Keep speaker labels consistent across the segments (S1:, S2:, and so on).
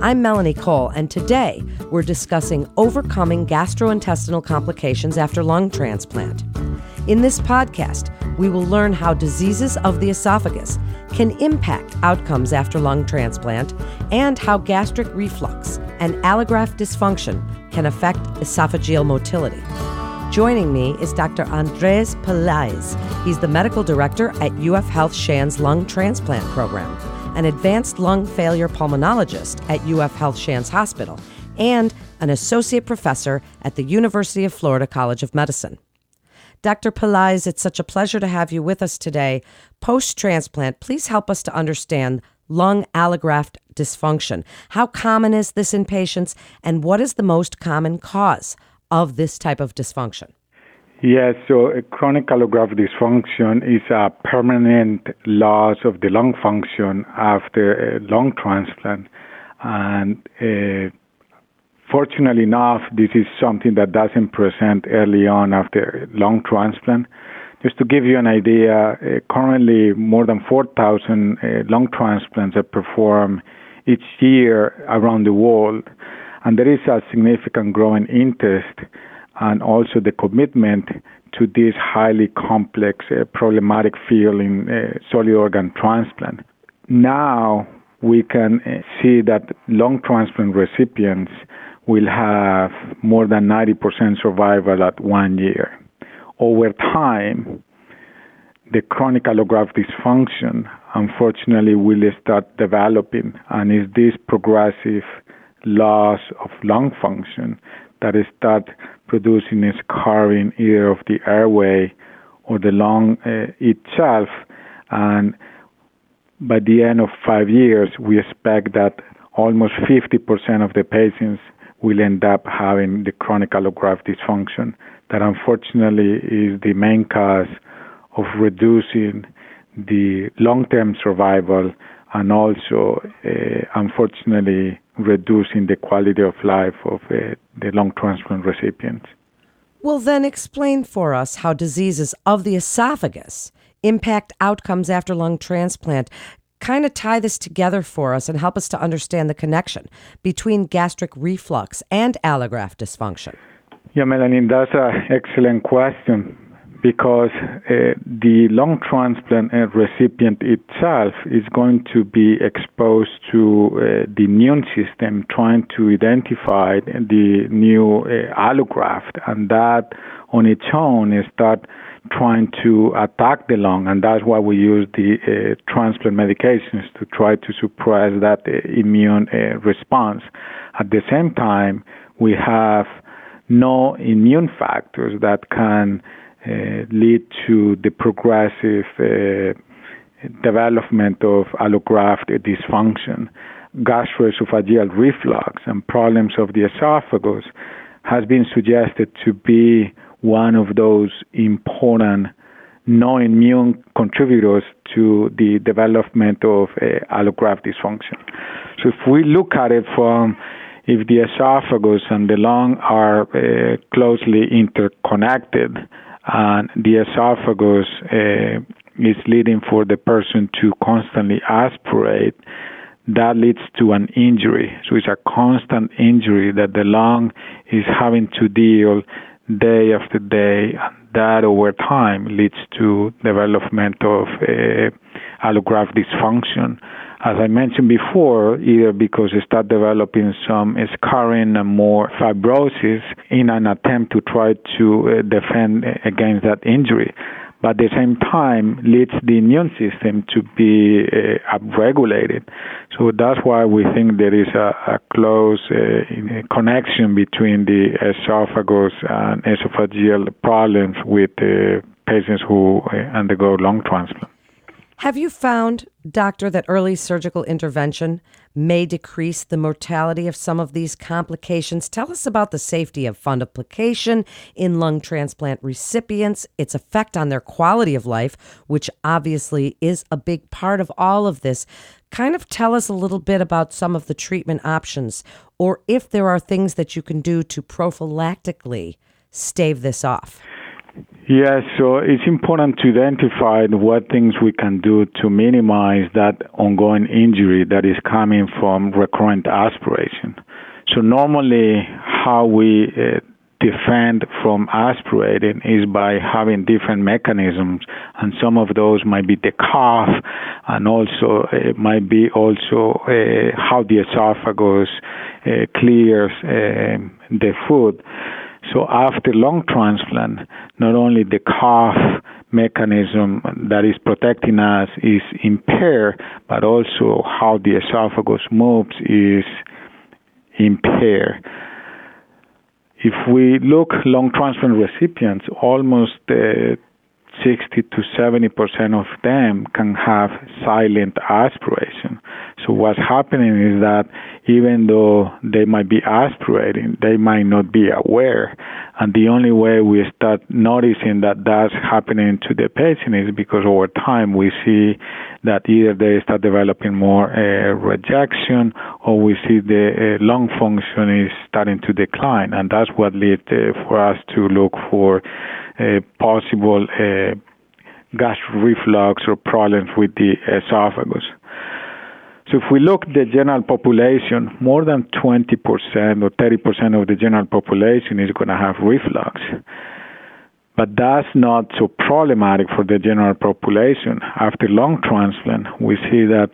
S1: I'm Melanie Cole, and today we're discussing overcoming gastrointestinal complications after lung transplant. In this podcast, we will learn how diseases of the esophagus can impact outcomes after lung transplant and how gastric reflux and allograft dysfunction can affect esophageal motility. Joining me is Dr. Andres Pelaez. He's the medical director at UF Health Shands Lung Transplant Program an advanced lung failure pulmonologist at UF Health Shands Hospital, and an associate professor at the University of Florida College of Medicine. Dr. Pelaez, it's such a pleasure to have you with us today. Post transplant, please help us to understand lung allograft dysfunction. How common is this in patients, and what is the most common cause of this type of dysfunction?
S2: Yes, so chronic allograft dysfunction is a permanent loss of the lung function after a lung transplant. And uh, fortunately enough, this is something that doesn't present early on after lung transplant. Just to give you an idea, uh, currently more than 4,000 uh, lung transplants are performed each year around the world. And there is a significant growing interest and also the commitment to this highly complex, uh, problematic field in uh, solid organ transplant. Now we can uh, see that lung transplant recipients will have more than 90% survival at one year. Over time, the chronic allograft dysfunction unfortunately will start developing and is this progressive loss of lung function that start producing a scarring either of the airway or the lung uh, itself. And by the end of five years, we expect that almost 50% of the patients will end up having the chronic allograft dysfunction that unfortunately is the main cause of reducing the long-term survival and also, uh, unfortunately, reducing the quality of life of uh, the lung transplant recipients.
S1: Well, then explain for us how diseases of the esophagus impact outcomes after lung transplant. Kind of tie this together for us and help us to understand the connection between gastric reflux and allograft dysfunction.
S2: Yeah, Melanie, that's an excellent question because uh, the lung transplant uh, recipient itself is going to be exposed to uh, the immune system trying to identify the new uh, allograft, and that on its own is start trying to attack the lung, and that's why we use the uh, transplant medications to try to suppress that uh, immune response. At the same time, we have no immune factors that can uh, lead to the progressive uh, development of allograft dysfunction, gastroesophageal reflux, and problems of the esophagus has been suggested to be one of those important non-immune contributors to the development of uh, allograft dysfunction. So if we look at it from if the esophagus and the lung are uh, closely interconnected, and the esophagus uh, is leading for the person to constantly aspirate, that leads to an injury. So it's a constant injury that the lung is having to deal day after day, and that over time leads to development of uh, allograft dysfunction as I mentioned before, either because they start developing some scarring and more fibrosis in an attempt to try to uh, defend against that injury. But at the same time, leads the immune system to be uh, upregulated. So that's why we think there is a, a close uh, connection between the esophagus and esophageal problems with uh, patients who uh, undergo lung transplant.
S1: Have you found, doctor, that early surgical intervention may decrease the mortality of some of these complications? Tell us about the safety of fundoplication in lung transplant recipients, its effect on their quality of life, which obviously is a big part of all of this. Kind of tell us a little bit about some of the treatment options, or if there are things that you can do to prophylactically stave this off.
S2: Yes, so it's important to identify what things we can do to minimize that ongoing injury that is coming from recurrent aspiration. So normally, how we uh, defend from aspirating is by having different mechanisms, and some of those might be the cough, and also it might be also uh, how the esophagus uh, clears uh, the food. So after lung transplant, not only the cough mechanism that is protecting us is impaired, but also how the esophagus moves is impaired. If we look lung transplant recipients, almost uh, 60 to 70 percent of them can have silent aspiration. So what's happening is that even though they might be aspirating, they might not be aware. And the only way we start noticing that that's happening to the patient is because over time we see that either they start developing more uh, rejection or we see the uh, lung function is starting to decline. And that's what leads uh, for us to look for uh, possible uh, gastric reflux or problems with the esophagus. So if we look at the general population, more than 20% or 30% of the general population is going to have reflux. But that's not so problematic for the general population. After lung transplant, we see that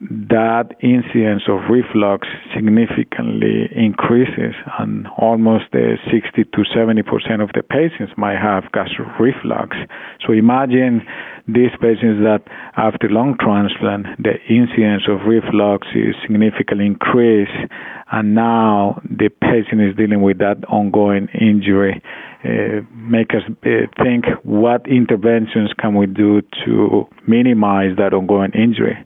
S2: that incidence of reflux significantly increases, and almost uh, 60 to 70 percent of the patients might have gastric reflux. So imagine these patients that after lung transplant, the incidence of reflux is significantly increased, and now the patient is dealing with that ongoing injury. Uh, make us uh, think what interventions can we do to minimize that ongoing injury.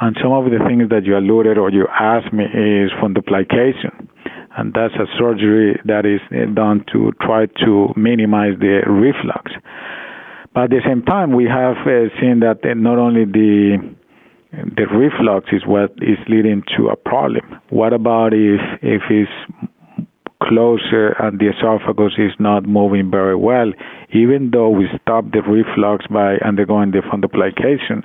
S2: And some of the things that you alluded or you asked me is fundoplication. And that's a surgery that is uh, done to try to minimize the reflux. But at the same time, we have uh, seen that uh, not only the the reflux is what is leading to a problem. What about if if it's closer and the esophagus is not moving very well? Even though we stop the reflux by undergoing the fundoplication,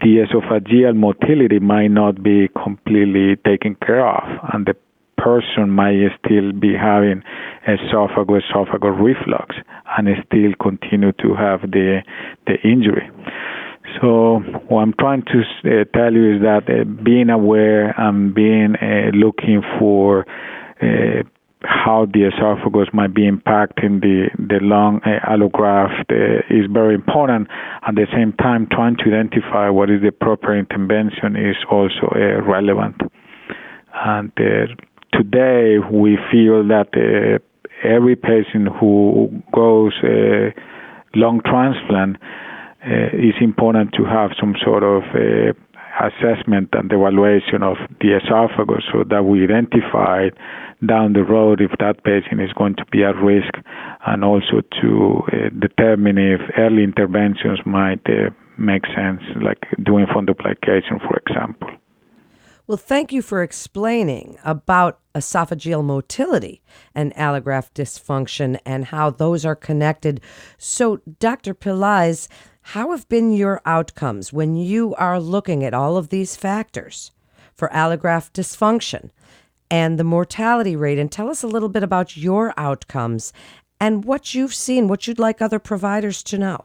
S2: the esophageal motility might not be completely taken care of, and the person might still be having esophagus esophageal reflux and still continue to have the the injury. So what I'm trying to uh, tell you is that uh, being aware and being uh, looking for uh, how the esophagus might be impacting the, the lung uh, allograft uh, is very important. At the same time, trying to identify what is the proper intervention is also uh, relevant. And uh, today, we feel that every patient who goes lung transplant is important to have some sort of assessment and evaluation of the esophagus so that we identify down the road if that patient is going to be at risk and also to uh, determine if early interventions might uh, make sense, like doing fundoplication, for example.
S1: Well, thank you for explaining about esophageal motility and allograft dysfunction and how those are connected. So, Dr. Pelaez, how have been your outcomes when you are looking at all of these factors for allograft dysfunction and the mortality rate? And tell us a little bit about your outcomes and what you've seen, what you'd like other providers to know.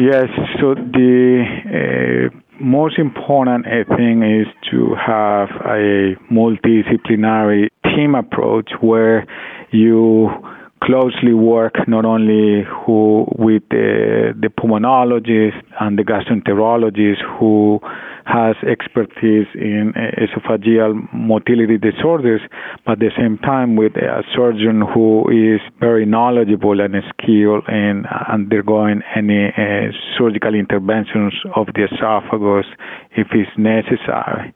S2: Yes, so the uh, most important thing is to have a multidisciplinary team approach where you closely work not only who with the, the pulmonologist and the gastroenterologist who has expertise in esophageal motility disorders, but at the same time with a surgeon who is very knowledgeable and skilled in undergoing any uh, surgical interventions of the esophagus if it's necessary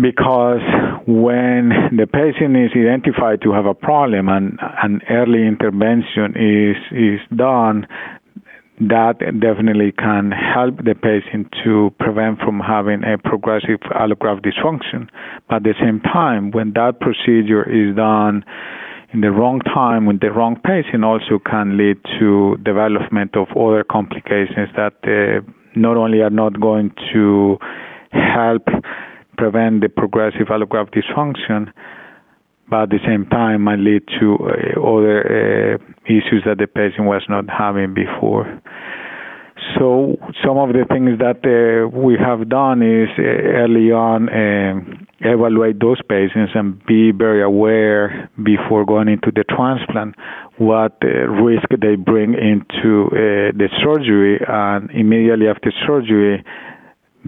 S2: because when the patient is identified to have a problem and an early intervention is is done that definitely can help the patient to prevent from having a progressive allograft dysfunction. But at the same time when that procedure is done in the wrong time with the wrong patient also can lead to development of other complications that uh, not only are not going to help prevent the progressive allograft dysfunction, but at the same time might lead to uh, other uh, issues that the patient was not having before. So some of the things that uh, we have done is uh, early on um, evaluate those patients and be very aware before going into the transplant what uh, risk they bring into uh, the surgery and immediately after surgery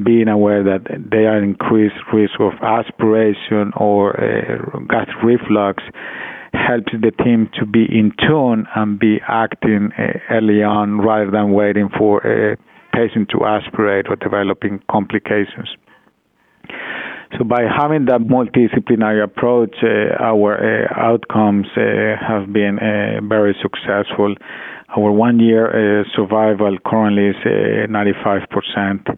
S2: being aware that they are increased risk of aspiration or uh, gas reflux helps the team to be in tune and be acting uh, early on rather than waiting for a patient to aspirate or developing complications. So by having that multidisciplinary approach, uh, our uh, outcomes uh, have been uh, very successful. Our one-year survival currently is 95 percent uh,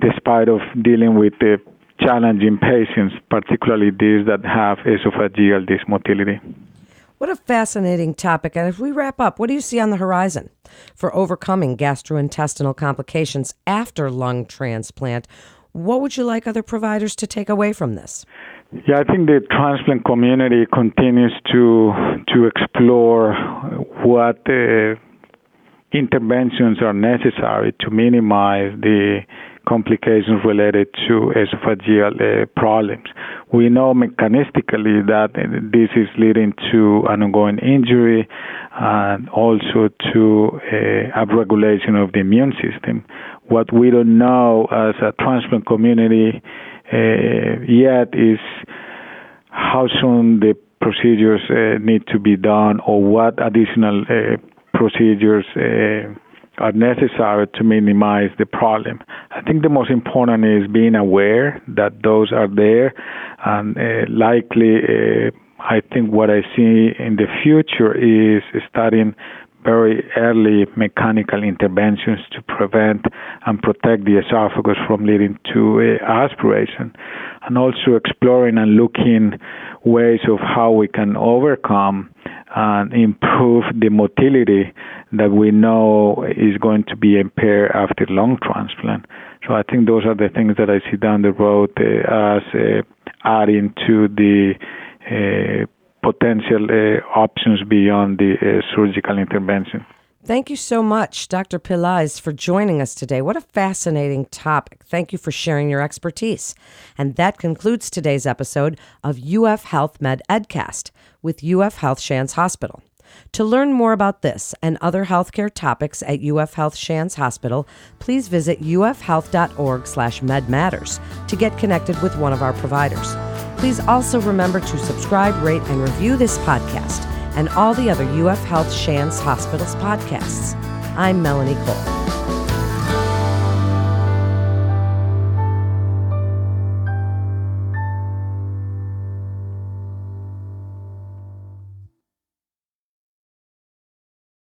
S2: despite of dealing with the challenging patients, particularly these that have esophageal dysmotility.
S1: What a fascinating topic. And as we wrap up, what do you see on the horizon for overcoming gastrointestinal complications after lung transplant? What would you like other providers to take away from this?
S2: Yeah, I think the transplant community continues to to explore what uh, interventions are necessary to minimize the complications related to esophageal uh, problems. We know mechanistically that this is leading to an ongoing injury and also to uh, upregulation of the immune system. What we don't know as a transplant community uh, yet is how soon the procedures uh, need to be done or what additional uh, procedures uh, are necessary to minimize the problem. I think the most important is being aware that those are there, and uh, likely, uh, I think what I see in the future is starting very early mechanical interventions to prevent and protect the esophagus from leading to aspiration, and also exploring and looking ways of how we can overcome and improve the motility that we know is going to be impaired after lung transplant. So I think those are the things that I see down the road uh, as uh, adding to the uh, potential uh, options beyond the uh, surgical intervention.
S1: Thank you so much, Dr. Pelaez, for joining us today. What a fascinating topic. Thank you for sharing your expertise. And that concludes today's episode of UF Health Med Edcast with UF Health Shands Hospital. To learn more about this and other healthcare topics at UF Health Shands Hospital, please visit ufhealth.org slash medmatters to get connected with one of our providers. Please also remember to subscribe, rate, and review this podcast and all the other UF Health Shands Hospital's podcasts. I'm Melanie Cole.